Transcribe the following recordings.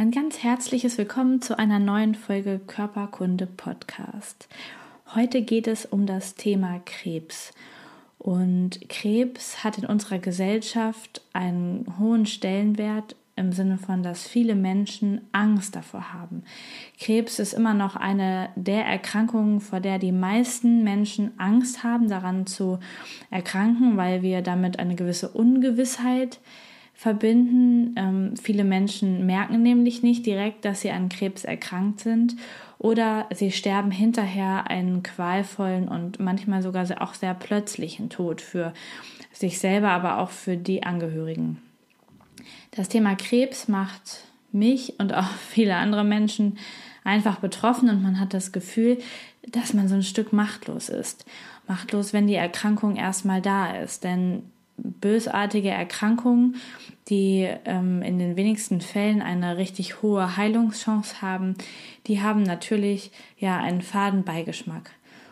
Ein ganz herzliches Willkommen zu einer neuen Folge Körperkunde Podcast. Heute geht es um das Thema Krebs. Und Krebs hat in unserer Gesellschaft einen hohen Stellenwert im Sinne von, dass viele Menschen Angst davor haben. Krebs ist immer noch eine der Erkrankungen, vor der die meisten Menschen Angst haben, daran zu erkranken, weil wir damit eine gewisse Ungewissheit haben verbinden. Ähm, viele Menschen merken nämlich nicht direkt, dass sie an Krebs erkrankt sind oder sie sterben hinterher einen qualvollen und manchmal sogar auch sehr plötzlichen Tod für sich selber, aber auch für die Angehörigen. Das Thema Krebs macht mich und auch viele andere Menschen einfach betroffen und man hat das Gefühl, dass man so ein Stück machtlos ist. Machtlos, wenn die Erkrankung erstmal da ist. Denn bösartige Erkrankungen, die ähm, in den wenigsten Fällen eine richtig hohe Heilungschance haben, die haben natürlich ja einen faden Beigeschmack.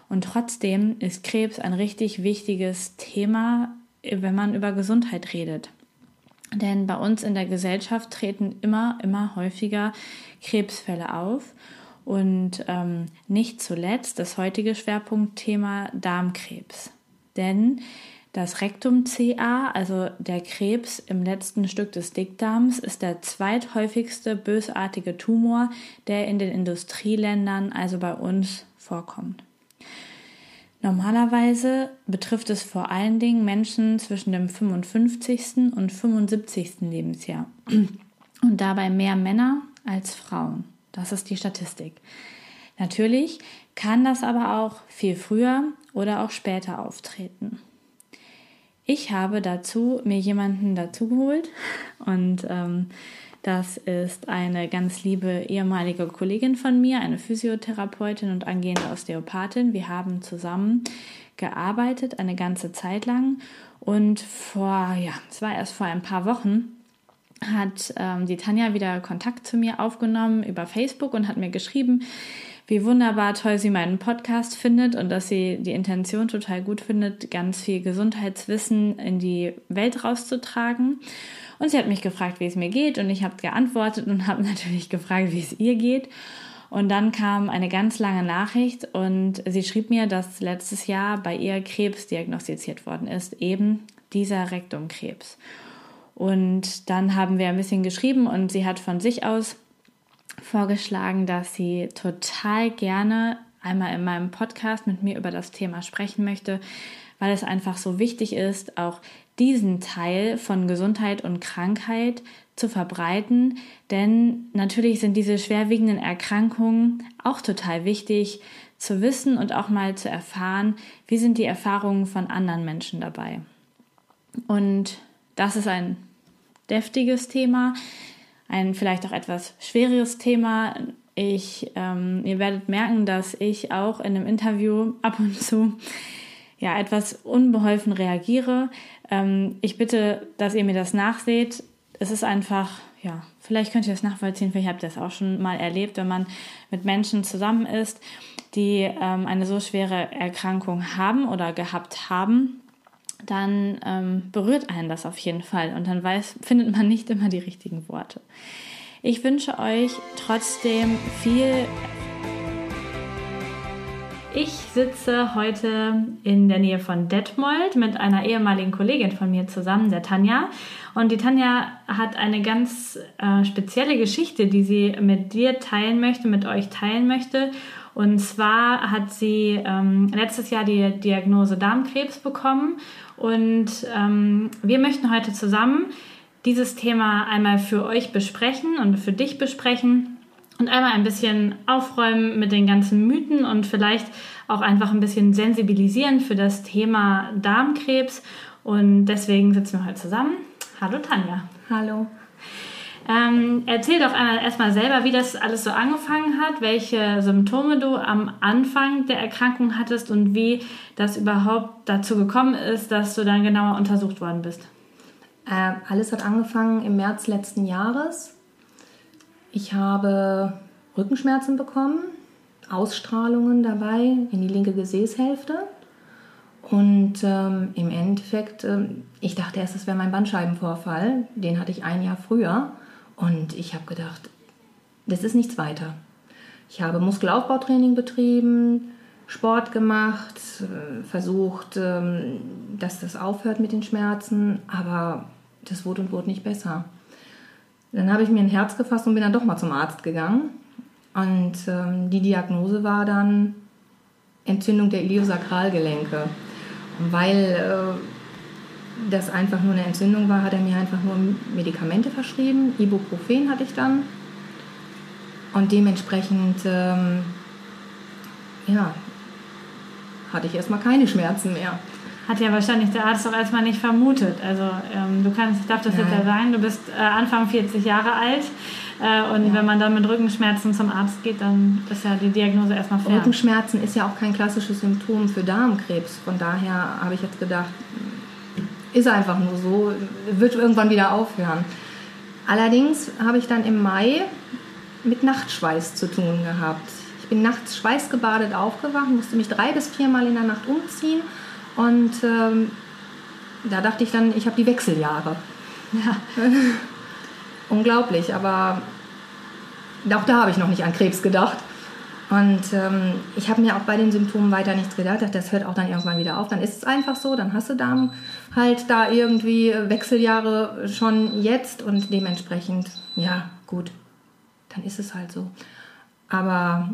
Und trotzdem ist Krebs ein richtig wichtiges Thema, wenn man über Gesundheit redet. Denn bei uns in der Gesellschaft treten immer, immer häufiger Krebsfälle auf. Und ähm, nicht zuletzt das heutige Schwerpunktthema Darmkrebs. Denn das Rektum CA, also der Krebs im letzten Stück des Dickdarms, ist der zweithäufigste bösartige Tumor, der in den Industrieländern, also bei uns, vorkommt. Normalerweise betrifft es vor allen Dingen Menschen zwischen dem 55. und 75. Lebensjahr und dabei mehr Männer als Frauen. Das ist die Statistik. Natürlich kann das aber auch viel früher oder auch später auftreten. Ich habe dazu mir jemanden dazugeholt und ähm, das ist eine ganz liebe ehemalige Kollegin von mir, eine Physiotherapeutin und angehende Osteopathin. Wir haben zusammen gearbeitet eine ganze Zeit lang und vor, ja, es war erst vor ein paar Wochen, hat ähm, die Tanja wieder Kontakt zu mir aufgenommen über Facebook und hat mir geschrieben, wie wunderbar toll sie meinen Podcast findet und dass sie die Intention total gut findet, ganz viel Gesundheitswissen in die Welt rauszutragen. Und sie hat mich gefragt, wie es mir geht und ich habe geantwortet und habe natürlich gefragt, wie es ihr geht. Und dann kam eine ganz lange Nachricht und sie schrieb mir, dass letztes Jahr bei ihr Krebs diagnostiziert worden ist, eben dieser Rektumkrebs. Und dann haben wir ein bisschen geschrieben und sie hat von sich aus vorgeschlagen, dass sie total gerne einmal in meinem Podcast mit mir über das Thema sprechen möchte, weil es einfach so wichtig ist, auch diesen Teil von Gesundheit und Krankheit zu verbreiten, denn natürlich sind diese schwerwiegenden Erkrankungen auch total wichtig zu wissen und auch mal zu erfahren, wie sind die Erfahrungen von anderen Menschen dabei. Und das ist ein deftiges Thema ein vielleicht auch etwas schwereres Thema. Ich, ähm, ihr werdet merken, dass ich auch in einem Interview ab und zu ja etwas unbeholfen reagiere. Ähm, ich bitte, dass ihr mir das nachseht. Es ist einfach, ja, vielleicht könnt ihr das nachvollziehen, vielleicht habt ihr das auch schon mal erlebt, wenn man mit Menschen zusammen ist, die ähm, eine so schwere Erkrankung haben oder gehabt haben dann ähm, berührt einen das auf jeden Fall und dann weiß, findet man nicht immer die richtigen Worte. Ich wünsche euch trotzdem viel. Ich sitze heute in der Nähe von Detmold mit einer ehemaligen Kollegin von mir zusammen, der Tanja. Und die Tanja hat eine ganz äh, spezielle Geschichte, die sie mit dir teilen möchte, mit euch teilen möchte. Und zwar hat sie ähm, letztes Jahr die Diagnose Darmkrebs bekommen und ähm, wir möchten heute zusammen dieses Thema einmal für euch besprechen und für dich besprechen und einmal ein bisschen aufräumen mit den ganzen Mythen und vielleicht auch einfach ein bisschen sensibilisieren für das Thema Darmkrebs. Und deswegen sitzen wir heute zusammen. Hallo Tanja. Hallo. Ähm, erzähl doch erstmal selber, wie das alles so angefangen hat, welche Symptome du am Anfang der Erkrankung hattest und wie das überhaupt dazu gekommen ist, dass du dann genauer untersucht worden bist. Äh, alles hat angefangen im März letzten Jahres. Ich habe Rückenschmerzen bekommen, Ausstrahlungen dabei in die linke Gesäßhälfte. Und ähm, im Endeffekt, ähm, ich dachte erst, es wäre mein Bandscheibenvorfall. Den hatte ich ein Jahr früher. Und ich habe gedacht, das ist nichts weiter. Ich habe Muskelaufbautraining betrieben, Sport gemacht, äh, versucht, ähm, dass das aufhört mit den Schmerzen, aber das wurde und wurde nicht besser. Dann habe ich mir ein Herz gefasst und bin dann doch mal zum Arzt gegangen. Und ähm, die Diagnose war dann Entzündung der Iliosakralgelenke. Weil äh, das einfach nur eine Entzündung war, hat er mir einfach nur Medikamente verschrieben. Ibuprofen hatte ich dann. Und dementsprechend, ähm, ja, hatte ich erstmal keine Schmerzen mehr. Hat ja wahrscheinlich der Arzt auch erstmal nicht vermutet. Also ähm, du kannst, ich darf das jetzt ja sagen, du bist äh, Anfang 40 Jahre alt äh, und ja. wenn man dann mit Rückenschmerzen zum Arzt geht, dann ist ja die Diagnose erstmal fern. Rückenschmerzen ist ja auch kein klassisches Symptom für Darmkrebs. Von daher habe ich jetzt gedacht, ist einfach nur so, wird irgendwann wieder aufhören. Allerdings habe ich dann im Mai mit Nachtschweiß zu tun gehabt. Ich bin nachts schweißgebadet aufgewacht, musste mich drei bis viermal in der Nacht umziehen und ähm, da dachte ich dann, ich habe die Wechseljahre. Ja. Unglaublich, aber auch da habe ich noch nicht an Krebs gedacht. Und ähm, ich habe mir auch bei den Symptomen weiter nichts gedacht. Das hört auch dann irgendwann wieder auf. Dann ist es einfach so, dann hast du da halt da irgendwie Wechseljahre schon jetzt und dementsprechend, ja, gut, dann ist es halt so. Aber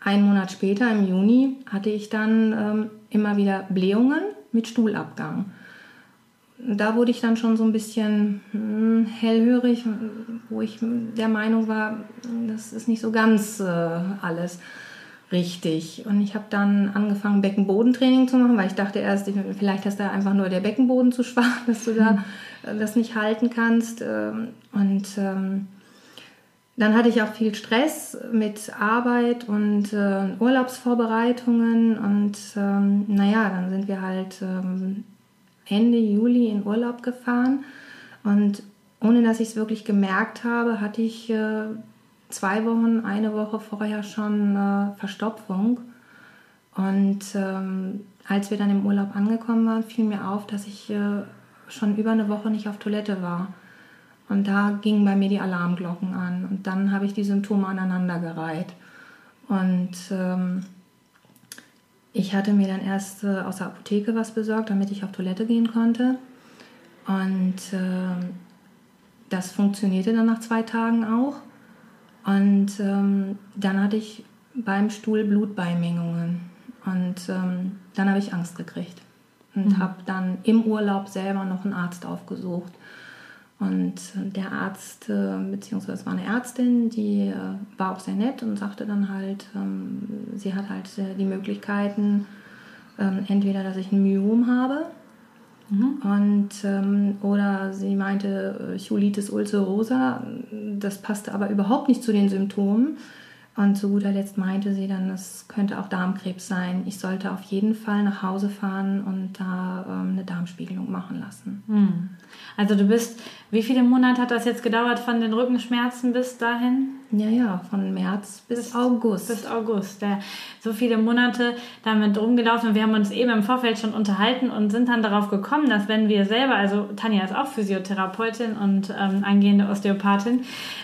einen Monat später, im Juni, hatte ich dann ähm, immer wieder Blähungen mit Stuhlabgang. Da wurde ich dann schon so ein bisschen hm, hellhörig, wo ich der Meinung war, das ist nicht so ganz äh, alles richtig. Und ich habe dann angefangen, Beckenbodentraining zu machen, weil ich dachte erst, vielleicht hast du einfach nur der Beckenboden zu schwach, dass du da äh, das nicht halten kannst. Ähm, und ähm, dann hatte ich auch viel Stress mit Arbeit und äh, Urlaubsvorbereitungen und ähm, naja, dann sind wir halt ähm, Ende Juli in Urlaub gefahren und ohne dass ich es wirklich gemerkt habe, hatte ich äh, zwei Wochen, eine Woche vorher schon äh, Verstopfung und ähm, als wir dann im Urlaub angekommen waren, fiel mir auf, dass ich äh, schon über eine Woche nicht auf Toilette war. Und da gingen bei mir die Alarmglocken an. Und dann habe ich die Symptome aneinandergereiht. Und ähm, ich hatte mir dann erst äh, aus der Apotheke was besorgt, damit ich auf Toilette gehen konnte. Und äh, das funktionierte dann nach zwei Tagen auch. Und ähm, dann hatte ich beim Stuhl Blutbeimengungen. Und ähm, dann habe ich Angst gekriegt. Und mhm. habe dann im Urlaub selber noch einen Arzt aufgesucht. Und der Arzt, äh, beziehungsweise es war eine Ärztin, die äh, war auch sehr nett und sagte dann halt, ähm, sie hat halt äh, die Möglichkeiten, ähm, entweder, dass ich ein Myom habe, mhm. und, ähm, oder sie meinte Chulitis ulcerosa, das passte aber überhaupt nicht zu den Symptomen. Und zu guter Letzt meinte sie dann, es könnte auch Darmkrebs sein. Ich sollte auf jeden Fall nach Hause fahren und da ähm, eine Darmspiegelung machen lassen. Mhm. Also du bist, wie viele Monate hat das jetzt gedauert von den Rückenschmerzen bis dahin? Ja, ja, von März bis, bis August. Bis August, ja. So viele Monate damit rumgelaufen. Wir haben uns eben im Vorfeld schon unterhalten und sind dann darauf gekommen, dass wenn wir selber, also Tanja ist auch Physiotherapeutin und ähm, angehende Osteopathin,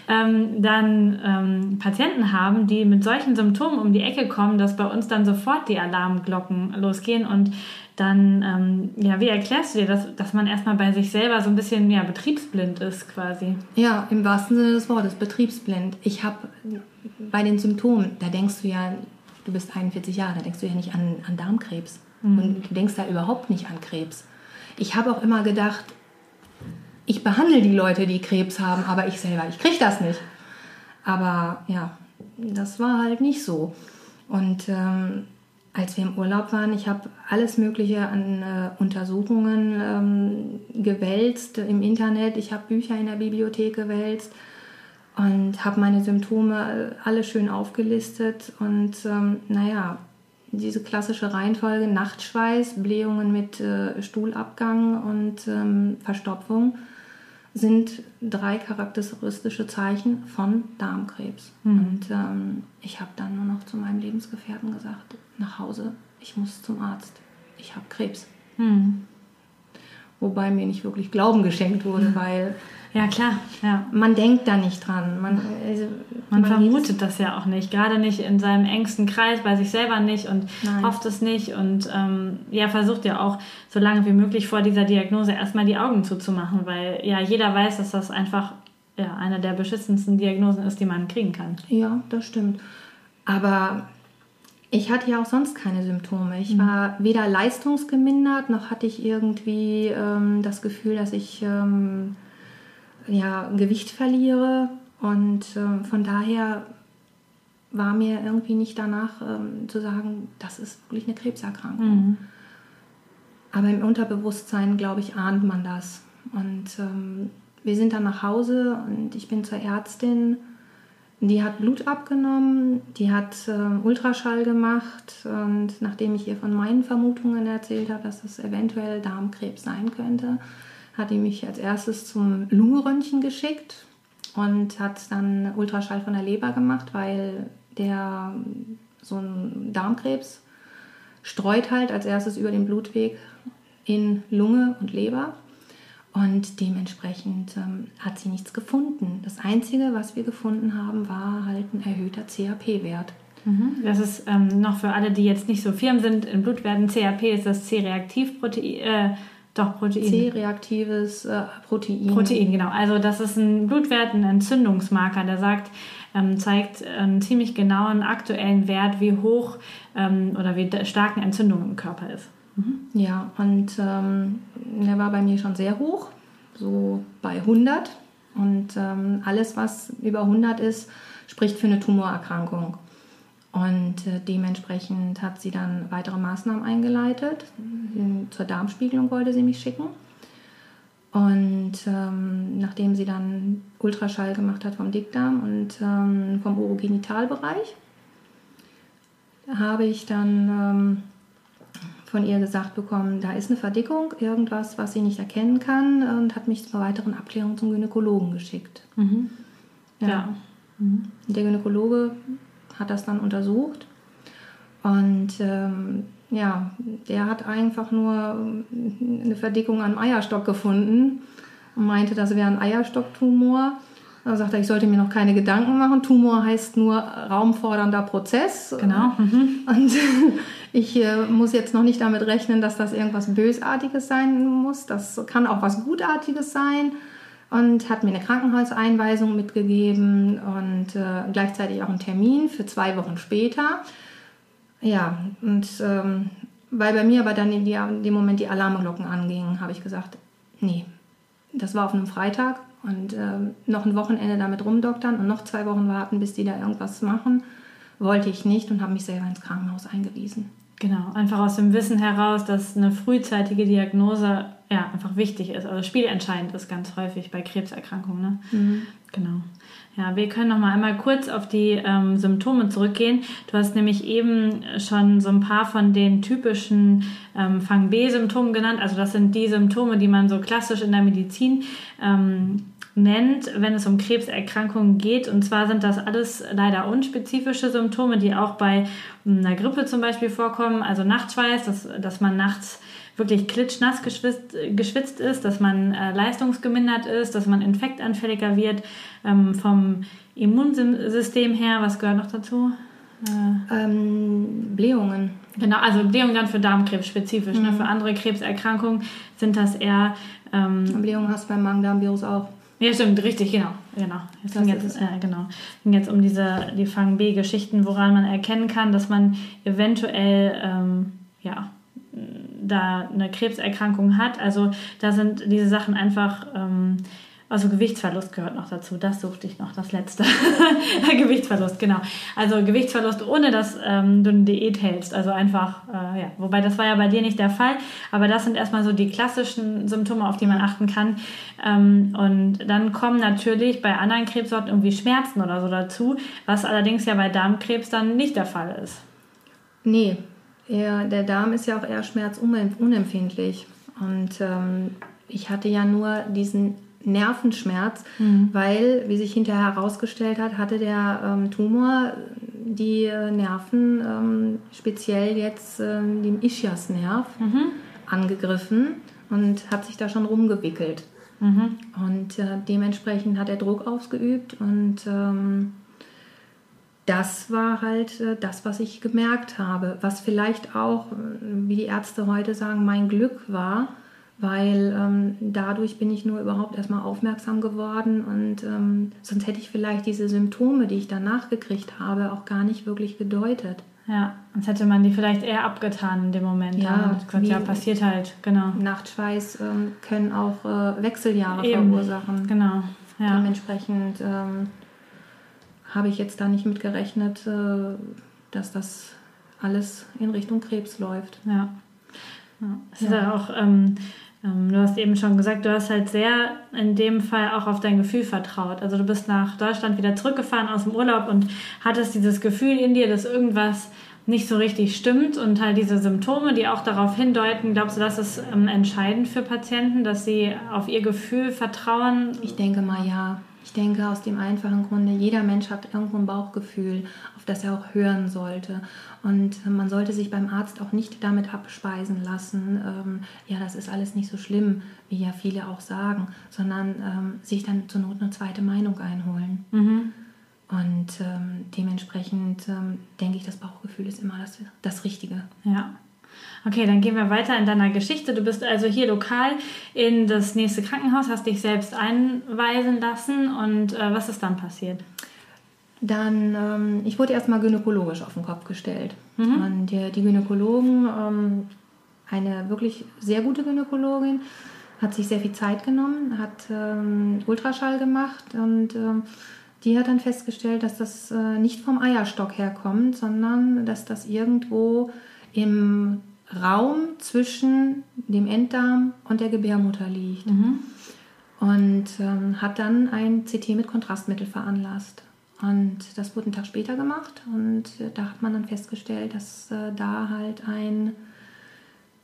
ähm, dann ähm, Patienten haben, die mit solchen Symptomen um die Ecke kommen, dass bei uns dann sofort die Alarmglocken losgehen und dann, ähm, ja, wie erklärst du dir das, dass man erstmal bei sich selber so ein bisschen ja, betriebsblind ist quasi? Ja, im wahrsten Sinne des Wortes, betriebsblind. Ich habe bei den Symptomen, da denkst du ja, du bist 41 Jahre, da denkst du ja nicht an, an Darmkrebs. Mhm. Und du denkst da überhaupt nicht an Krebs. Ich habe auch immer gedacht, ich behandle die Leute, die Krebs haben, aber ich selber, ich kriege das nicht. Aber ja, das war halt nicht so. Und ähm, als wir im Urlaub waren, ich habe alles Mögliche an äh, Untersuchungen ähm, gewälzt im Internet. Ich habe Bücher in der Bibliothek gewälzt und habe meine Symptome alle schön aufgelistet. Und ähm, naja, diese klassische Reihenfolge Nachtschweiß, Blähungen mit äh, Stuhlabgang und ähm, Verstopfung sind drei charakteristische Zeichen von Darmkrebs. Mhm. Und ähm, ich habe dann nur noch zu meinem Lebensgefährten gesagt, nach Hause, ich muss zum Arzt, ich habe Krebs. Mhm. Wobei mir nicht wirklich Glauben geschenkt wurde, mhm. weil ja, klar. Ja. Man denkt da nicht dran. Man, also, man, man vermutet das ja auch nicht. Gerade nicht in seinem engsten Kreis, bei sich selber nicht und Nein. hofft es nicht. Und ähm, ja, versucht ja auch so lange wie möglich vor dieser Diagnose erstmal die Augen zuzumachen, weil ja jeder weiß, dass das einfach ja, eine der beschissensten Diagnosen ist, die man kriegen kann. Ja, das stimmt. Aber ich hatte ja auch sonst keine Symptome. Ich mhm. war weder leistungsgemindert, noch hatte ich irgendwie ähm, das Gefühl, dass ich ähm, ja, Gewicht verliere. Und ähm, von daher war mir irgendwie nicht danach ähm, zu sagen, das ist wirklich eine Krebserkrankung. Mhm. Aber im Unterbewusstsein, glaube ich, ahnt man das. Und ähm, wir sind dann nach Hause und ich bin zur Ärztin. Die hat Blut abgenommen, die hat ähm, Ultraschall gemacht und nachdem ich ihr von meinen Vermutungen erzählt habe, dass es eventuell Darmkrebs sein könnte, hat die mich als erstes zum Lungenröntgen geschickt und hat dann Ultraschall von der Leber gemacht, weil der so ein Darmkrebs streut halt als erstes über den Blutweg in Lunge und Leber. Und dementsprechend ähm, hat sie nichts gefunden. Das Einzige, was wir gefunden haben, war halt ein erhöhter CAP-Wert. Mhm. Das ist ähm, noch für alle, die jetzt nicht so firm sind in Blutwerten. CAP ist das C-Reaktivprotein. Äh, doch, Protein. C-reaktives äh, Protein. Protein, genau. Also das ist ein Blutwert, ein Entzündungsmarker, der sagt, ähm, zeigt einen ziemlich genauen aktuellen Wert, wie hoch ähm, oder wie stark eine Entzündung im Körper ist. Mhm. Ja, und ähm, der war bei mir schon sehr hoch, so bei 100. Und ähm, alles, was über 100 ist, spricht für eine Tumorerkrankung. Und äh, dementsprechend hat sie dann weitere Maßnahmen eingeleitet. Zur Darmspiegelung wollte sie mich schicken. Und ähm, nachdem sie dann Ultraschall gemacht hat vom Dickdarm und ähm, vom Urogenitalbereich, habe ich dann ähm, von ihr gesagt bekommen, da ist eine Verdickung, irgendwas, was sie nicht erkennen kann und hat mich zur weiteren Abklärung zum Gynäkologen geschickt. Mhm. Ja. ja. Mhm. Der Gynäkologe hat das dann untersucht. Und ähm, ja, der hat einfach nur eine Verdickung am Eierstock gefunden und meinte, das wäre ein Eierstocktumor. Da sagt er, ich sollte mir noch keine Gedanken machen. Tumor heißt nur raumfordernder Prozess. Genau. Mhm. Und ich äh, muss jetzt noch nicht damit rechnen, dass das irgendwas Bösartiges sein muss. Das kann auch was Gutartiges sein und hat mir eine Krankenhauseinweisung mitgegeben und äh, gleichzeitig auch einen Termin für zwei Wochen später. Ja, und ähm, weil bei mir aber dann in, die, in dem Moment die Alarmglocken angingen, habe ich gesagt, nee, das war auf einem Freitag und äh, noch ein Wochenende damit rumdoktern und noch zwei Wochen warten, bis die da irgendwas machen, wollte ich nicht und habe mich selber ins Krankenhaus eingewiesen. Genau, einfach aus dem Wissen heraus, dass eine frühzeitige Diagnose ja, einfach wichtig ist, also spielentscheidend ist ganz häufig bei Krebserkrankungen. Ne? Mhm. Genau. Ja, wir können noch mal einmal kurz auf die ähm, Symptome zurückgehen. Du hast nämlich eben schon so ein paar von den typischen ähm, Fang B-Symptomen genannt. Also das sind die Symptome, die man so klassisch in der Medizin ähm, nennt, wenn es um Krebserkrankungen geht. Und zwar sind das alles leider unspezifische Symptome, die auch bei einer Grippe zum Beispiel vorkommen. Also Nachtschweiß, dass, dass man nachts wirklich klitschnass geschwitzt, geschwitzt ist, dass man äh, leistungsgemindert ist, dass man infektanfälliger wird ähm, vom Immunsystem her. Was gehört noch dazu? Äh, ähm, Blähungen. Genau, also Blähungen dann für Darmkrebs spezifisch. Ne? Mhm. Ne? Für andere Krebserkrankungen sind das eher. Ähm, Blähungen hast du beim Magen-Darm-Virus auch. Ja, stimmt, richtig, genau. genau. Es ging jetzt, äh, genau. ging jetzt um diese, die Fang-B-Geschichten, woran man erkennen kann, dass man eventuell ähm, ja, da eine Krebserkrankung hat. Also da sind diese Sachen einfach ähm, Also Gewichtsverlust gehört noch dazu. Das suchte ich noch, das letzte. Gewichtsverlust, genau. Also Gewichtsverlust, ohne dass ähm, du eine Diät hältst. Also einfach, äh, ja. Wobei das war ja bei dir nicht der Fall. Aber das sind erstmal so die klassischen Symptome, auf die man achten kann. Ähm, und dann kommen natürlich bei anderen Krebssorten irgendwie Schmerzen oder so dazu, was allerdings ja bei Darmkrebs dann nicht der Fall ist. Nee, eher, der Darm ist ja auch eher schmerzunempfindlich. Und ähm, ich hatte ja nur diesen Nervenschmerz, mhm. weil, wie sich hinterher herausgestellt hat, hatte der ähm, Tumor die äh, Nerven, ähm, speziell jetzt äh, den Ischiasnerv, mhm. angegriffen und hat sich da schon rumgewickelt. Mhm. Und äh, dementsprechend hat er Druck ausgeübt und ähm, das war halt äh, das, was ich gemerkt habe, was vielleicht auch, äh, wie die Ärzte heute sagen, mein Glück war, weil ähm, dadurch bin ich nur überhaupt erstmal aufmerksam geworden und ähm, sonst hätte ich vielleicht diese Symptome, die ich danach gekriegt habe, auch gar nicht wirklich gedeutet. Ja, sonst hätte man die vielleicht eher abgetan in dem Moment. Ja, gesagt, ja passiert halt, genau. Nachtschweiß ähm, können auch äh, Wechseljahre Eben. verursachen. Genau, ja. Dementsprechend ähm, habe ich jetzt da nicht mit gerechnet, äh, dass das alles in Richtung Krebs läuft. Ja. Ja. Ist ja auch ähm, ähm, du hast eben schon gesagt, du hast halt sehr in dem Fall auch auf dein Gefühl vertraut. Also du bist nach Deutschland wieder zurückgefahren aus dem Urlaub und hattest dieses Gefühl in dir, dass irgendwas nicht so richtig stimmt und halt diese Symptome, die auch darauf hindeuten, glaubst du, das ist ähm, entscheidend für Patienten, dass sie auf ihr Gefühl vertrauen? Ich denke mal ja. Ich denke aus dem einfachen Grunde, jeder Mensch hat irgendwo ein Bauchgefühl, auf das er auch hören sollte. Und man sollte sich beim Arzt auch nicht damit abspeisen lassen, ähm, ja, das ist alles nicht so schlimm, wie ja viele auch sagen, sondern ähm, sich dann zur Not eine zweite Meinung einholen. Mhm. Und ähm, dementsprechend ähm, denke ich, das Bauchgefühl ist immer das, das Richtige. Ja. Okay, dann gehen wir weiter in deiner Geschichte. Du bist also hier lokal in das nächste Krankenhaus, hast dich selbst einweisen lassen und äh, was ist dann passiert? Dann, ähm, ich wurde erstmal gynäkologisch auf den Kopf gestellt. Mhm. Und die, die Gynäkologen, ähm, eine wirklich sehr gute Gynäkologin, hat sich sehr viel Zeit genommen, hat ähm, Ultraschall gemacht und ähm, die hat dann festgestellt, dass das äh, nicht vom Eierstock herkommt, sondern dass das irgendwo im Raum zwischen dem Enddarm und der Gebärmutter liegt. Mhm. Und ähm, hat dann ein CT mit Kontrastmittel veranlasst. Und das wurde einen Tag später gemacht und äh, da hat man dann festgestellt, dass äh, da halt ein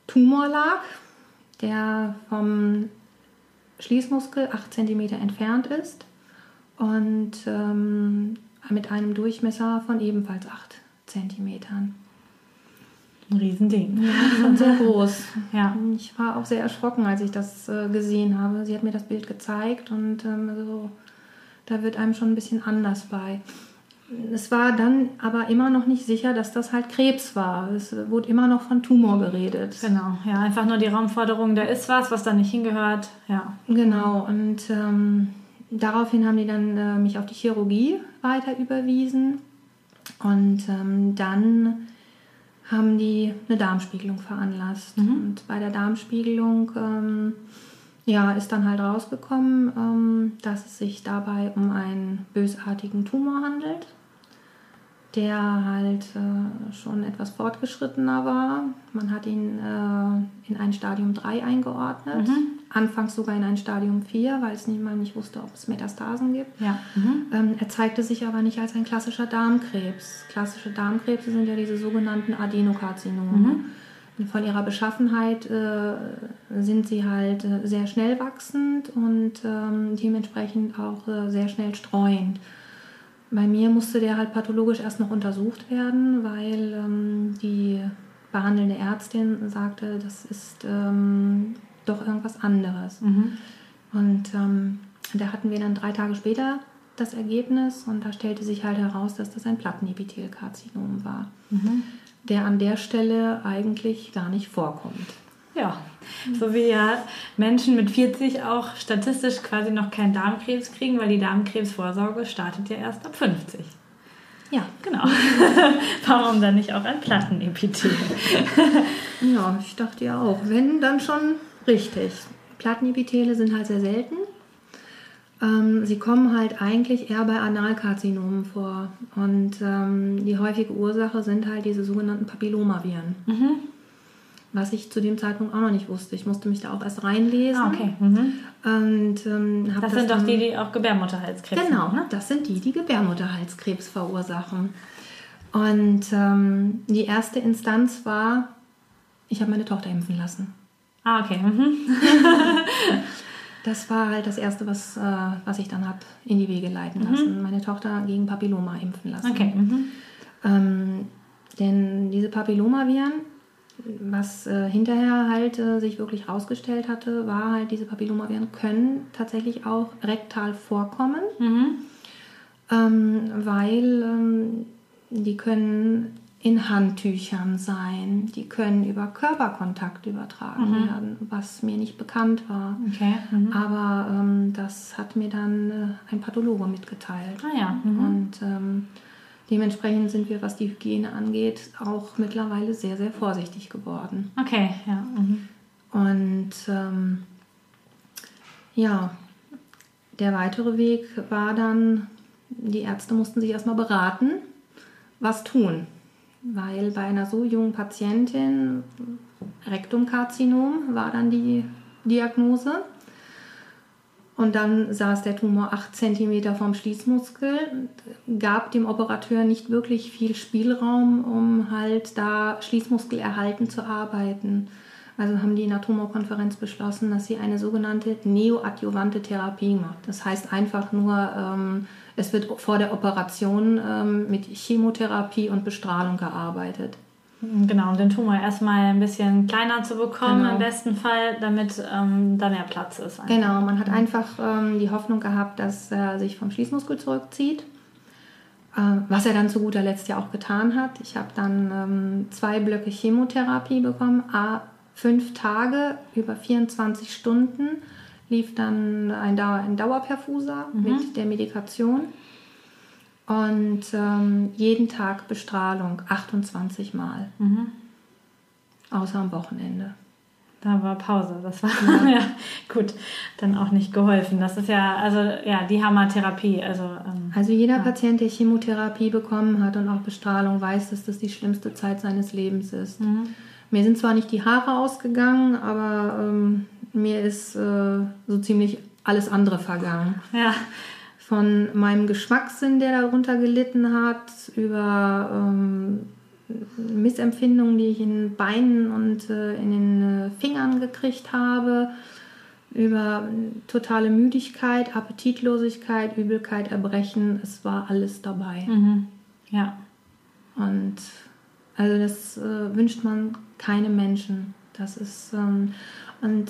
Tumor lag, der vom Schließmuskel 8 cm entfernt ist und ähm, mit einem Durchmesser von ebenfalls 8 cm. Ein Riesending. Ja, schon sehr groß. ja. Ich war auch sehr erschrocken, als ich das äh, gesehen habe. Sie hat mir das Bild gezeigt und ähm, so da wird einem schon ein bisschen anders bei. Es war dann aber immer noch nicht sicher, dass das halt Krebs war. Es wurde immer noch von Tumor geredet. Genau, ja, einfach nur die Raumforderung, da ist was, was da nicht hingehört. Ja. Genau, und ähm, daraufhin haben die dann äh, mich auf die Chirurgie weiter überwiesen. Und ähm, dann haben die eine Darmspiegelung veranlasst. Mhm. Und bei der Darmspiegelung ähm, ja, ist dann halt rausgekommen, ähm, dass es sich dabei um einen bösartigen Tumor handelt, der halt äh, schon etwas fortgeschrittener war. Man hat ihn äh, in ein Stadium 3 eingeordnet, mhm. anfangs sogar in ein Stadium 4, weil es niemand nicht wusste, ob es Metastasen gibt. Ja. Mhm. Ähm, er zeigte sich aber nicht als ein klassischer Darmkrebs. Klassische Darmkrebse sind ja diese sogenannten Adenokarzinome. Mhm. Von ihrer Beschaffenheit äh, sind sie halt äh, sehr schnell wachsend und ähm, dementsprechend auch äh, sehr schnell streuend. Bei mir musste der halt pathologisch erst noch untersucht werden, weil ähm, die behandelnde Ärztin sagte, das ist ähm, doch irgendwas anderes. Mhm. Und ähm, da hatten wir dann drei Tage später das Ergebnis und da stellte sich halt heraus, dass das ein Plattenepithelkarzinom war. Mhm der an der Stelle eigentlich gar nicht vorkommt. Ja, so wie ja Menschen mit 40 auch statistisch quasi noch keinen Darmkrebs kriegen, weil die Darmkrebsvorsorge startet ja erst ab 50. Ja, genau. Warum dann nicht auch ein Plattenepithel? ja, ich dachte ja auch, wenn dann schon richtig. Plattenepithele sind halt sehr selten. Ähm, sie kommen halt eigentlich eher bei Analkarzinomen vor. Und ähm, die häufige Ursache sind halt diese sogenannten Papillomaviren. Mhm. Was ich zu dem Zeitpunkt auch noch nicht wusste. Ich musste mich da auch erst reinlesen. Ah, okay. Mhm. Und, ähm, das, das sind doch die, die auch Gebärmutterhalskrebs Genau, machen, ne? das sind die, die Gebärmutterhalskrebs verursachen. Und ähm, die erste Instanz war, ich habe meine Tochter impfen lassen. Ah, okay. Mhm. das war halt das Erste, was, äh, was ich dann habe in die Wege leiten lassen. Mhm. Meine Tochter gegen Papilloma impfen lassen. Okay. Mhm. Ähm, denn diese Papillomaviren, was äh, hinterher halt äh, sich wirklich herausgestellt hatte, war halt, diese Papillomaviren können tatsächlich auch rektal vorkommen, mhm. ähm, weil ähm, die können in Handtüchern sein, die können über Körperkontakt übertragen mhm. werden, was mir nicht bekannt war. Okay. Mhm. Aber ähm, das hat mir dann äh, ein Pathologe mitgeteilt. Ah, ja. Mhm. Und ähm, dementsprechend sind wir, was die Hygiene angeht, auch mittlerweile sehr, sehr vorsichtig geworden. Okay, ja. Mhm. Und ähm, ja, der weitere Weg war dann, die Ärzte mussten sich erstmal beraten, was tun weil bei einer so jungen Patientin Rektumkarzinom war dann die Diagnose. Und dann saß der Tumor 8 cm vom Schließmuskel, gab dem Operateur nicht wirklich viel Spielraum, um halt da Schließmuskel erhalten zu arbeiten. Also haben die in der Tumorkonferenz beschlossen, dass sie eine sogenannte neoadjuvante Therapie macht. Das heißt einfach nur ähm, es wird vor der Operation ähm, mit Chemotherapie und Bestrahlung gearbeitet. Genau, um den Tumor erstmal ein bisschen kleiner zu bekommen, genau. im besten Fall, damit ähm, da mehr Platz ist. Einfach. Genau, man hat einfach ähm, die Hoffnung gehabt, dass er sich vom Schließmuskel zurückzieht. Äh, was er dann zu guter Letzt ja auch getan hat. Ich habe dann ähm, zwei Blöcke Chemotherapie bekommen, a fünf Tage über 24 Stunden lief dann ein, Dauer, ein Dauerperfuser mhm. mit der Medikation und ähm, jeden Tag Bestrahlung 28 Mal. Mhm. Außer am Wochenende. Da war Pause. Das war ja. ja. gut, dann auch nicht geholfen. Das ist ja, also ja, die Hammertherapie. Also, ähm, also jeder ja. Patient, der Chemotherapie bekommen hat und auch Bestrahlung, weiß, dass das die schlimmste Zeit seines Lebens ist. Mhm. Mir sind zwar nicht die Haare ausgegangen, aber ähm, mir ist äh, so ziemlich alles andere vergangen. Ja. Von meinem Geschmackssinn, der darunter gelitten hat, über ähm, Missempfindungen, die ich in Beinen und äh, in den äh, Fingern gekriegt habe, über totale Müdigkeit, Appetitlosigkeit, Übelkeit, Erbrechen. Es war alles dabei. Mhm. Ja. Und also das äh, wünscht man keinem Menschen. Das ist ähm, und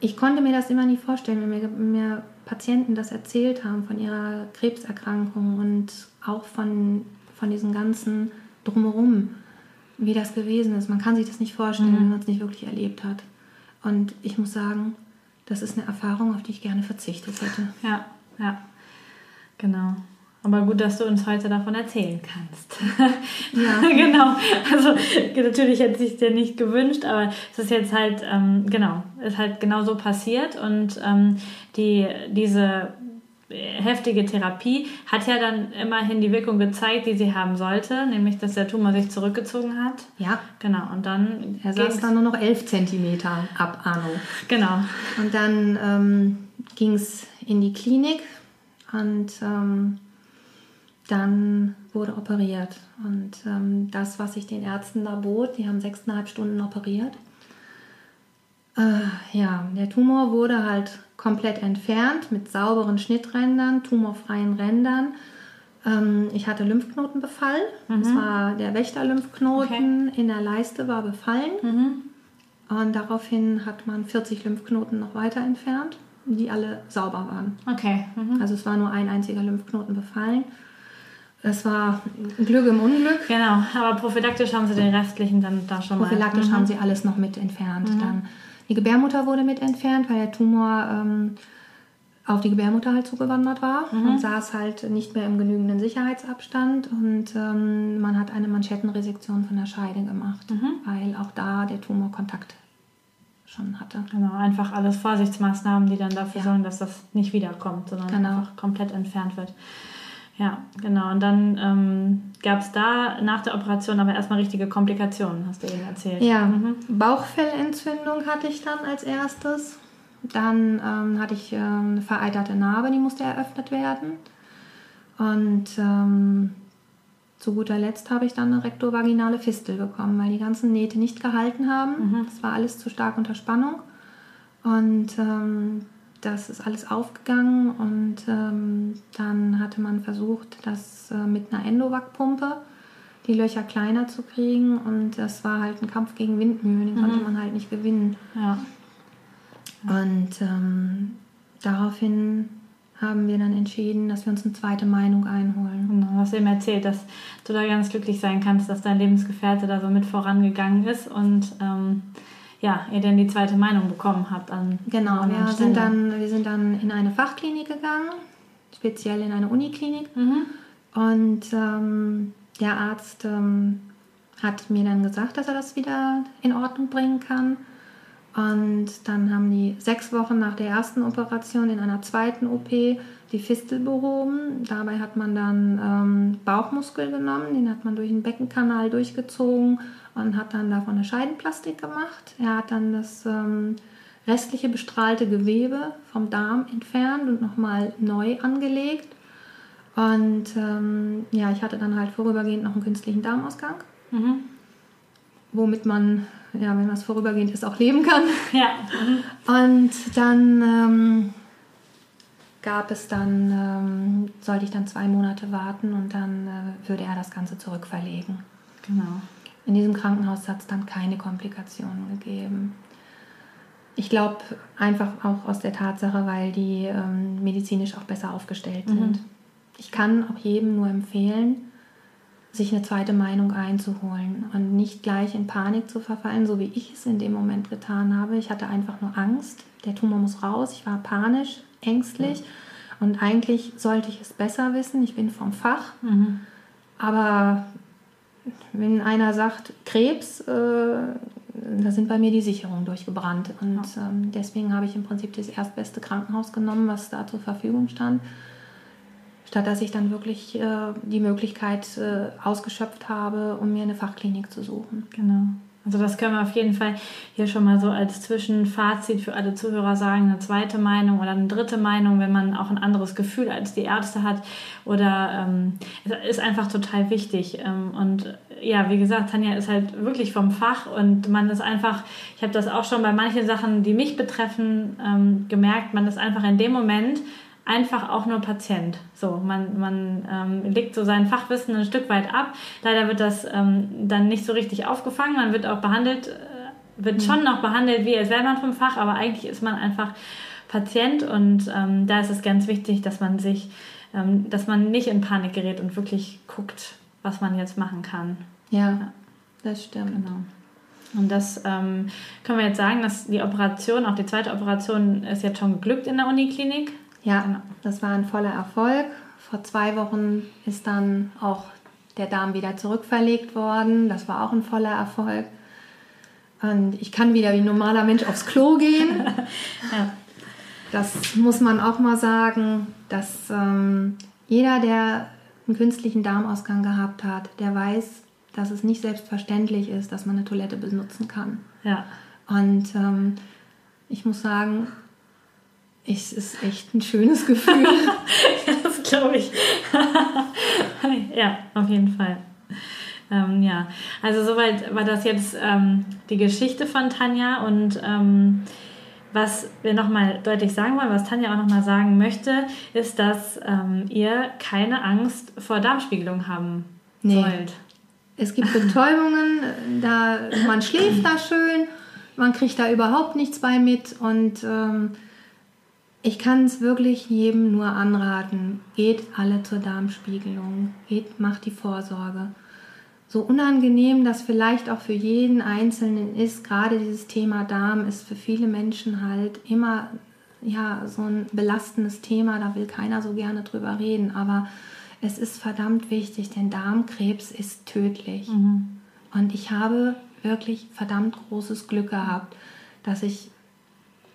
ich konnte mir das immer nie vorstellen, wenn mir, mir Patienten das erzählt haben von ihrer Krebserkrankung und auch von, von diesem ganzen Drumherum, wie das gewesen ist. Man kann sich das nicht vorstellen, mhm. wenn man es nicht wirklich erlebt hat. Und ich muss sagen, das ist eine Erfahrung, auf die ich gerne verzichtet hätte. Ja, ja, genau. Aber gut, dass du uns heute davon erzählen kannst. Ja, genau. Also natürlich hätte ich es dir nicht gewünscht, aber es ist jetzt halt, ähm, genau, ist halt genau so passiert und ähm, die, diese heftige Therapie hat ja dann immerhin die Wirkung gezeigt, die sie haben sollte, nämlich dass der Tumor sich zurückgezogen hat. Ja. Genau. Und dann. Er saß dann nur noch 11 Zentimeter ab Arno. Genau. Und dann ähm, ging es in die Klinik und ähm, dann wurde operiert. Und ähm, das, was ich den Ärzten da bot, die haben sechseinhalb Stunden operiert. Äh, ja, der Tumor wurde halt komplett entfernt mit sauberen Schnitträndern, tumorfreien Rändern. Ähm, ich hatte Lymphknotenbefall. Mhm. Das war der Wächterlymphknoten okay. in der Leiste war befallen. Mhm. Und daraufhin hat man 40 Lymphknoten noch weiter entfernt, die alle sauber waren. Okay. Mhm. Also es war nur ein einziger Lymphknoten befallen. Das war Glück im Unglück. Genau, aber prophylaktisch haben sie den restlichen dann da schon prophylaktisch mal. Prophylaktisch haben mhm. sie alles noch mit entfernt. Mhm. Dann die Gebärmutter wurde mit entfernt, weil der Tumor ähm, auf die Gebärmutter halt zugewandert war mhm. und saß halt nicht mehr im genügenden Sicherheitsabstand und ähm, man hat eine Manschettenresektion von der Scheide gemacht, mhm. weil auch da der Tumor Kontakt schon hatte. Genau, einfach alles Vorsichtsmaßnahmen, die dann dafür Ja. sorgen, dass das nicht wiederkommt, sondern Genau. einfach komplett entfernt wird. Ja, genau. Und dann ähm, gab es da nach der Operation aber erstmal richtige Komplikationen, hast du eben erzählt. Ja, Mhm. Bauchfellentzündung hatte ich dann als erstes. Dann ähm, hatte ich ähm, eine vereiterte Narbe, die musste eröffnet werden. Und ähm, zu guter Letzt habe ich dann eine rektovaginale Fistel bekommen, weil die ganzen Nähte nicht gehalten haben. Das war alles zu stark unter Spannung. Und ähm, das ist alles aufgegangen und ähm, dann hatte man versucht, das äh, mit einer Endovac-Pumpe die Löcher kleiner zu kriegen und das war halt ein Kampf gegen Windmühlen, den konnte man halt nicht gewinnen. Ja. Und ähm, daraufhin haben wir dann entschieden, dass wir uns eine zweite Meinung einholen. Genau, du hast eben erzählt, dass du da ganz glücklich sein kannst, dass dein Lebensgefährte da so mit vorangegangen ist und ähm, ja, ihr denn die zweite Meinung bekommen habt an Genau, an wir sind, dann, wir sind dann in eine Fachklinik gegangen, speziell in eine Uniklinik. Mhm. Und ähm, der Arzt ähm, hat mir dann gesagt, dass er das wieder in Ordnung bringen kann. Und dann haben die sechs Wochen nach der ersten Operation in einer zweiten OP die Fistel behoben. Dabei hat man dann ähm, Bauchmuskel genommen, den hat man durch den Beckenkanal durchgezogen und hat dann davon eine Scheidenplastik gemacht. Er hat dann das ähm, restliche bestrahlte Gewebe vom Darm entfernt und nochmal neu angelegt. Und ähm, ja, ich hatte dann halt vorübergehend noch einen künstlichen Darmausgang, Mhm. womit man, ja, wenn was vorübergehend ist, auch leben kann. Ja. Und dann ähm, gab es dann, ähm, sollte ich dann zwei Monate warten und dann äh, würde er das Ganze zurückverlegen. Genau. In diesem Krankenhaus hat es dann keine Komplikationen gegeben. Ich glaube einfach auch aus der Tatsache, weil die ähm, medizinisch auch besser aufgestellt sind. Ich kann auch jedem nur empfehlen, sich eine zweite Meinung einzuholen und nicht gleich in Panik zu verfallen, so wie ich es in dem Moment getan habe. Ich hatte einfach nur Angst, der Tumor muss raus. Ich war panisch, ängstlich und eigentlich sollte ich es besser wissen. Ich bin vom Fach, Mhm. aber wenn einer sagt Krebs, äh, da sind bei mir die Sicherungen durchgebrannt. Und ähm, deswegen habe ich im Prinzip das erstbeste Krankenhaus genommen, was da zur Verfügung stand. Statt dass ich dann wirklich äh, die Möglichkeit äh, ausgeschöpft habe, um mir eine Fachklinik zu suchen. Genau. Also das können wir auf jeden Fall hier schon mal so als Zwischenfazit für alle Zuhörer sagen, eine zweite Meinung oder eine dritte Meinung, wenn man auch ein anderes Gefühl als die Ärzte hat oder ähm, ist einfach total wichtig. Ähm, und ja, wie gesagt, Tanja ist halt wirklich vom Fach und man ist einfach, ich habe das auch schon bei manchen Sachen, die mich betreffen, ähm, gemerkt, man ist einfach in dem Moment einfach auch nur Patient. So, man, man ähm, legt so sein Fachwissen ein Stück weit ab. Leider wird das ähm, dann nicht so richtig aufgefangen. Man wird auch behandelt, äh, wird schon noch behandelt, wie als wäre man vom Fach, aber eigentlich ist man einfach Patient und ähm, da ist es ganz wichtig, dass man sich, ähm, dass man nicht in Panik gerät und wirklich guckt, was man jetzt machen kann. Ja, das stimmt. Genau. Und das ähm, können wir jetzt sagen, dass die Operation, auch die zweite Operation, ist jetzt schon geglückt in der Uniklinik. Ja, das war ein voller Erfolg. Vor zwei Wochen ist dann auch der Darm wieder zurückverlegt worden. Das war auch ein voller Erfolg. Und ich kann wieder wie ein normaler Mensch aufs Klo gehen. Ja. Das muss man auch mal sagen, dass ähm, jeder, der einen künstlichen Darmausgang gehabt hat, der weiß, dass es nicht selbstverständlich ist, dass man eine Toilette benutzen kann. Ja. Und ähm, ich muss sagen, es ist echt ein schönes Gefühl. Das glaube ich. ja, auf jeden Fall. Ähm, ja, also soweit war das jetzt ähm, die Geschichte von Tanja und ähm, was wir nochmal deutlich sagen wollen, was Tanja auch nochmal sagen möchte, ist, dass ähm, ihr keine Angst vor Darmspiegelung haben Nee. sollt. Es gibt Betäubungen, da, man schläft da schön, man kriegt da überhaupt nichts bei mit und ähm, ich kann es wirklich jedem nur anraten. Geht alle zur Darmspiegelung, geht, macht die Vorsorge. So unangenehm das vielleicht auch für jeden Einzelnen ist, gerade dieses Thema Darm ist für viele Menschen halt immer ja, so ein belastendes Thema, da will keiner so gerne drüber reden, aber es ist verdammt wichtig, denn Darmkrebs ist tödlich. Und ich habe wirklich verdammt großes Glück gehabt, dass ich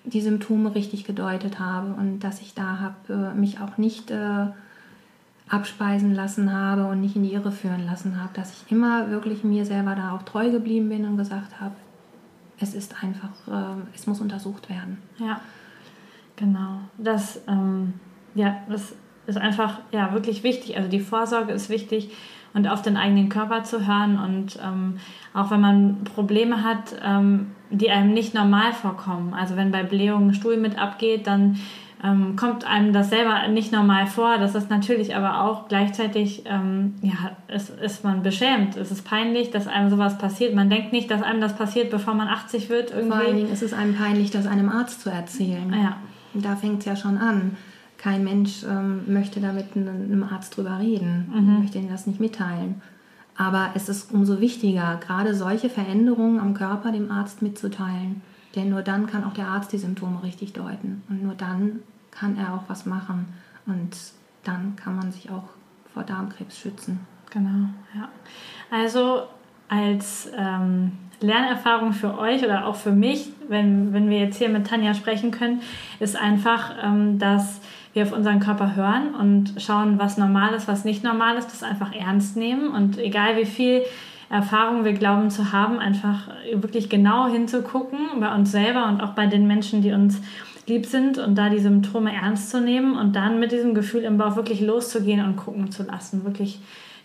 die Symptome richtig gedeutet habe und dass ich da habe äh, mich auch nicht äh, abspeisen lassen habe und nicht in die Irre führen lassen habe, dass ich immer wirklich mir selber da auch treu geblieben bin und gesagt habe, es ist einfach, äh, es muss untersucht werden. Ja, genau. Das, ähm, ja, das ist einfach ja wirklich wichtig. Also die Vorsorge ist wichtig und auf den eigenen Körper zu hören und ähm, auch wenn man Probleme hat, ähm, die einem nicht normal vorkommen. Also wenn bei Blähungen Stuhl mit abgeht, dann ähm, kommt einem das selber nicht normal vor. Das ist natürlich aber auch gleichzeitig, ähm, ja, ist, ist man beschämt. Es ist peinlich, dass einem sowas passiert. Man denkt nicht, dass einem das passiert, bevor man 80 wird. Irgendwie. Vor allen Dingen ist es einem peinlich, das einem Arzt zu erzählen. Ja. Da fängt es ja schon an. Kein Mensch ähm, möchte da mit einem Arzt drüber reden, mhm. möchte ihnen das nicht mitteilen. Aber es ist umso wichtiger, gerade solche Veränderungen am Körper dem Arzt mitzuteilen. Denn nur dann kann auch der Arzt die Symptome richtig deuten. Und nur dann kann er auch was machen. Und dann kann man sich auch vor Darmkrebs schützen. Genau, ja. Also als ähm, Lernerfahrung für euch oder auch für mich, wenn, wenn wir jetzt hier mit Tanja sprechen können, ist einfach, ähm, dass wir auf unseren Körper hören und schauen, was normal ist, was nicht normal ist, das einfach ernst nehmen und egal wie viel Erfahrung wir glauben zu haben, einfach wirklich genau hinzugucken bei uns selber und auch bei den Menschen, die uns lieb sind und da die Symptome ernst zu nehmen und dann mit diesem Gefühl im Bauch wirklich loszugehen und gucken zu lassen. Wirklich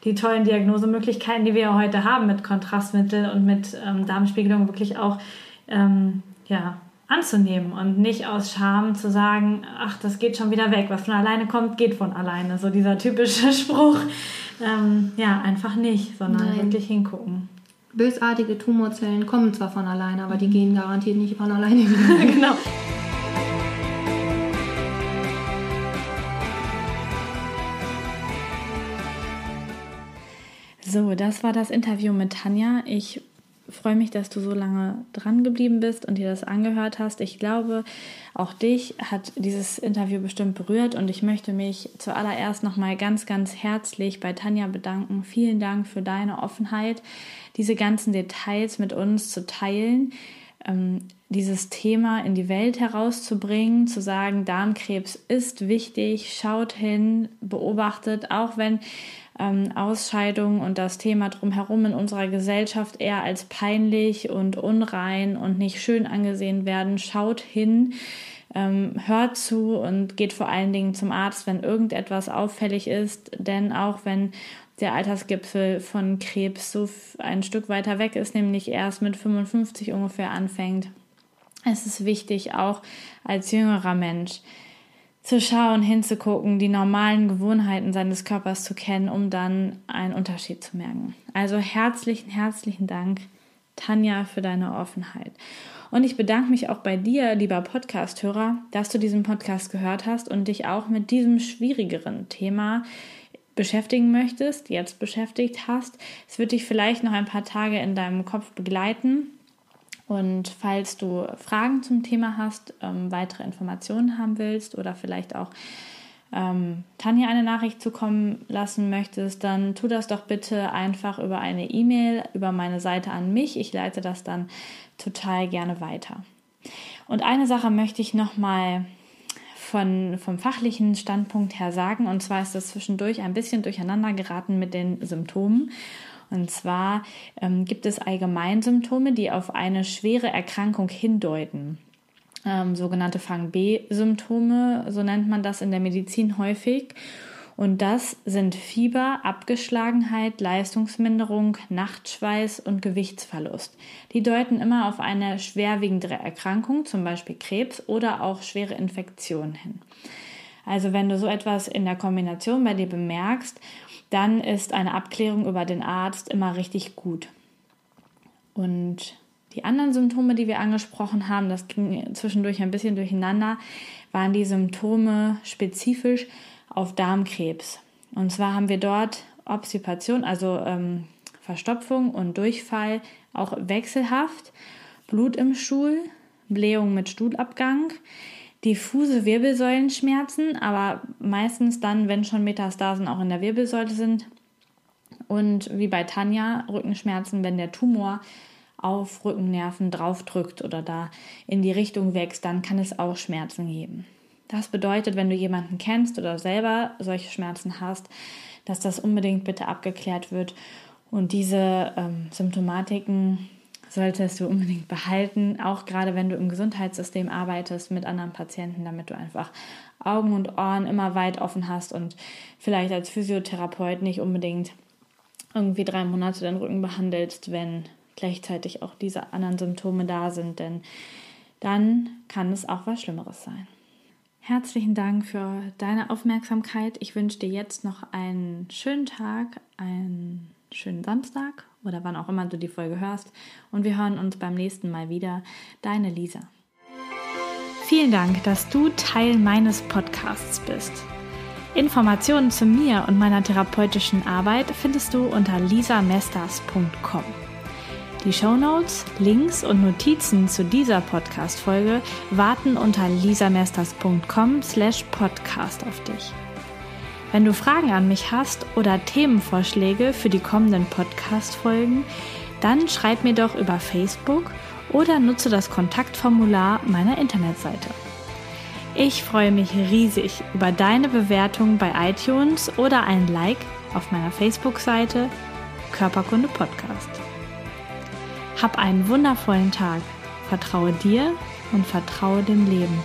die tollen Diagnosemöglichkeiten, die wir heute haben mit Kontrastmittel und mit ähm, Darmspiegelung, wirklich auch ähm, ja, anzunehmen und nicht aus Scham zu sagen, ach, das geht schon wieder weg. Was von alleine kommt, geht von alleine. So dieser typische Spruch. Ähm, ja, einfach nicht, sondern Nein. wirklich hingucken. Bösartige Tumorzellen kommen zwar von alleine, aber die gehen garantiert nicht von alleine wieder. genau. So, das war das Interview mit Tanja. Ich freue mich, dass du so lange dran geblieben bist und dir das angehört hast. Ich glaube, auch dich hat dieses Interview bestimmt berührt und ich möchte mich zuallererst nochmal ganz, ganz herzlich bei Tanja bedanken. Vielen Dank für deine Offenheit, diese ganzen Details mit uns zu teilen. Ähm, dieses Thema in die Welt herauszubringen, zu sagen, Darmkrebs ist wichtig, schaut hin, beobachtet, auch wenn ähm, Ausscheidung und das Thema drumherum in unserer Gesellschaft eher als peinlich und unrein und nicht schön angesehen werden. Schaut hin, ähm, hört zu und geht vor allen Dingen zum Arzt, wenn irgendetwas auffällig ist, denn auch wenn der Altersgipfel von Krebs so ein Stück weiter weg ist, nämlich erst mit 55 ungefähr anfängt. Es ist wichtig, auch als jüngerer Mensch, zu schauen, hinzugucken, die normalen Gewohnheiten seines Körpers zu kennen, um dann einen Unterschied zu merken. Also herzlichen, herzlichen Dank, Tanja, für deine Offenheit. Und ich bedanke mich auch bei dir, lieber Podcast-Hörer, dass du diesen Podcast gehört hast und dich auch mit diesem schwierigeren Thema beschäftigen möchtest, jetzt beschäftigt hast. Es wird dich vielleicht noch ein paar Tage in deinem Kopf begleiten und falls du Fragen zum Thema hast, ähm, weitere Informationen haben willst oder vielleicht auch ähm, Tanja eine Nachricht zukommen lassen möchtest, dann tu das doch bitte einfach über eine E-Mail, über meine Seite an mich. Ich leite das dann total gerne weiter. Und eine Sache möchte ich nochmal von, vom fachlichen Standpunkt her sagen, und zwar ist das zwischendurch ein bisschen durcheinander geraten mit den Symptomen. Und zwar ähm, gibt es Allgemeinsymptome, die auf eine schwere Erkrankung hindeuten. Ähm, sogenannte Fang B-Symptome, so nennt man das in der Medizin häufig. Und das sind Fieber, Abgeschlagenheit, Leistungsminderung, Nachtschweiß und Gewichtsverlust. Die deuten immer auf eine schwerwiegendere Erkrankung, zum Beispiel Krebs oder auch schwere Infektionen hin. Also wenn du so etwas in der Kombination bei dir bemerkst dann ist eine Abklärung über den Arzt immer richtig gut. Und die anderen Symptome, die wir angesprochen haben, das ging zwischendurch ein bisschen durcheinander, waren die Symptome spezifisch auf Darmkrebs. Und zwar haben wir dort Obstipation, also ähm, Verstopfung und Durchfall, auch wechselhaft, Blut im Stuhl, Blähung mit Stuhlabgang, diffuse Wirbelsäulenschmerzen, aber meistens dann, wenn schon Metastasen auch in der Wirbelsäule sind. Und wie bei Tanja, Rückenschmerzen, wenn der Tumor auf Rückennerven draufdrückt oder da in die Richtung wächst, dann kann es auch Schmerzen geben. Das bedeutet, wenn du jemanden kennst oder selber solche Schmerzen hast, dass das unbedingt bitte abgeklärt wird und diese ähm, Symptomatiken solltest du unbedingt behalten, auch gerade wenn du im Gesundheitssystem arbeitest mit anderen Patienten, damit du einfach Augen und Ohren immer weit offen hast und vielleicht als Physiotherapeut nicht unbedingt irgendwie drei Monate den Rücken behandelst, wenn gleichzeitig auch diese anderen Symptome da sind, denn dann kann es auch was Schlimmeres sein. Herzlichen Dank für deine Aufmerksamkeit. Ich wünsche dir jetzt noch einen schönen Tag, einen schönen Samstag oder wann auch immer du die Folge hörst. Und wir hören uns beim nächsten Mal wieder. Deine Lisa. Vielen Dank, dass du Teil meines Podcasts bist. Informationen zu mir und meiner therapeutischen Arbeit findest du unter lisamesters.com. Die Shownotes, Links und Notizen zu dieser Podcast-Folge warten unter lisamesters.com slash podcast auf dich. Wenn du Fragen an mich hast oder Themenvorschläge für die kommenden Podcast-Folgen, dann schreib mir doch über Facebook oder nutze das Kontaktformular meiner Internetseite. Ich freue mich riesig über deine Bewertung bei iTunes oder ein Like auf meiner Facebook-Seite Körperkunde Podcast. Hab einen wundervollen Tag. Vertraue dir und vertraue dem Leben.